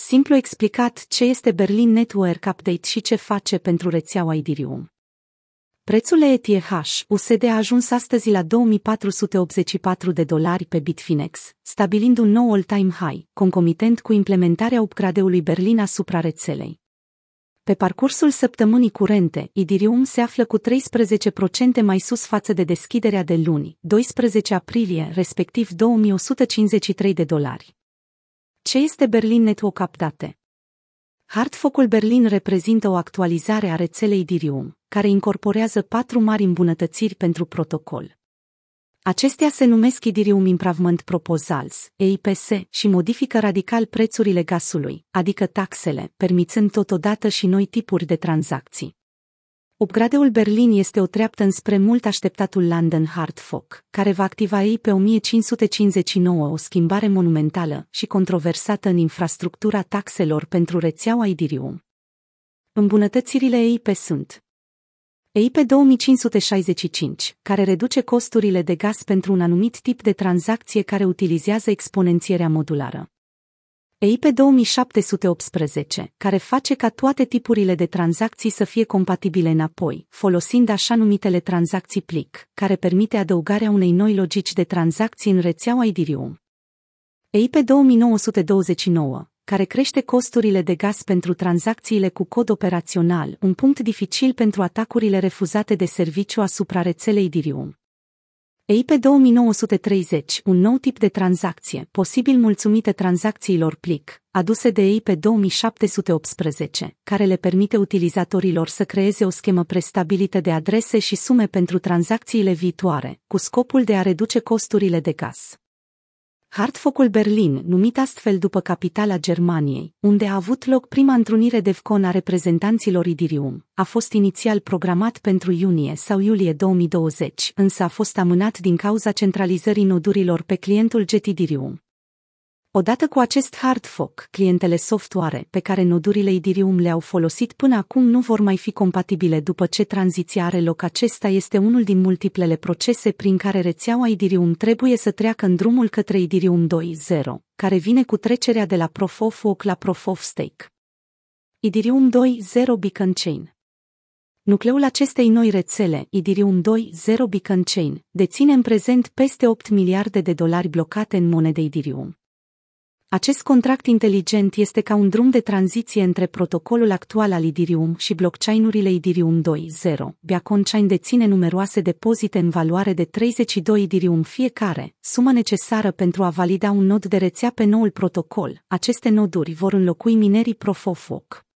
simplu explicat ce este Berlin Network Update și ce face pentru rețeaua Ethereum. Prețul ETH USD a ajuns astăzi la 2484 de dolari pe Bitfinex, stabilind un nou all-time high, concomitent cu implementarea upgrade-ului Berlin asupra rețelei. Pe parcursul săptămânii curente, Ethereum se află cu 13% mai sus față de deschiderea de luni, 12 aprilie, respectiv 2153 de dolari. Ce este Berlin Network Update? Hardfork-ul Berlin reprezintă o actualizare a rețelei Ethereum, care incorporează patru mari îmbunătățiri pentru protocol. Acestea se numesc Ethereum Improvement Proposals, EIPS, și modifică radical prețurile gasului, adică taxele, permițând totodată și noi tipuri de tranzacții. Upgradeul Berlin este o treaptă înspre mult așteptatul London Hard Fork, care va activa ei pe 1559 o schimbare monumentală și controversată în infrastructura taxelor pentru rețeaua Ethereum. Îmbunătățirile EIP sunt EIP 2565, care reduce costurile de gaz pentru un anumit tip de tranzacție care utilizează exponențierea modulară. EIP 2718, care face ca toate tipurile de tranzacții să fie compatibile înapoi, folosind așa numitele tranzacții plic, care permite adăugarea unei noi logici de tranzacții în rețeaua Ethereum. EIP 2929, care crește costurile de gaz pentru tranzacțiile cu cod operațional, un punct dificil pentru atacurile refuzate de serviciu asupra rețelei Ethereum. EIP 2930, un nou tip de tranzacție, posibil mulțumită tranzacțiilor plic, aduse de EIP 2718, care le permite utilizatorilor să creeze o schemă prestabilită de adrese și sume pentru tranzacțiile viitoare, cu scopul de a reduce costurile de gaz. Hartfocul Berlin, numit astfel după capitala Germaniei, unde a avut loc prima întrunire DEVCON a reprezentanților Idirium, a fost inițial programat pentru iunie sau iulie 2020, însă a fost amânat din cauza centralizării nodurilor pe clientul Idirium. Odată cu acest hard fork, clientele software pe care nodurile Ethereum le-au folosit până acum nu vor mai fi compatibile după ce tranziția are loc. Acesta este unul din multiplele procese prin care rețeaua Ethereum trebuie să treacă în drumul către Ethereum 2.0, care vine cu trecerea de la Proof of Work la Proof of Stake. Ethereum 2.0 Beacon Chain Nucleul acestei noi rețele, Ethereum 2.0 Beacon Chain, deține în prezent peste 8 miliarde de dolari blocate în monede Ethereum. Acest contract inteligent este ca un drum de tranziție între protocolul actual al Ethereum și blockchain-urile Ethereum 2.0. Beacon Chain deține numeroase depozite în valoare de 32 Ethereum fiecare, sumă necesară pentru a valida un nod de rețea pe noul protocol. Aceste noduri vor înlocui minerii Proof of Work.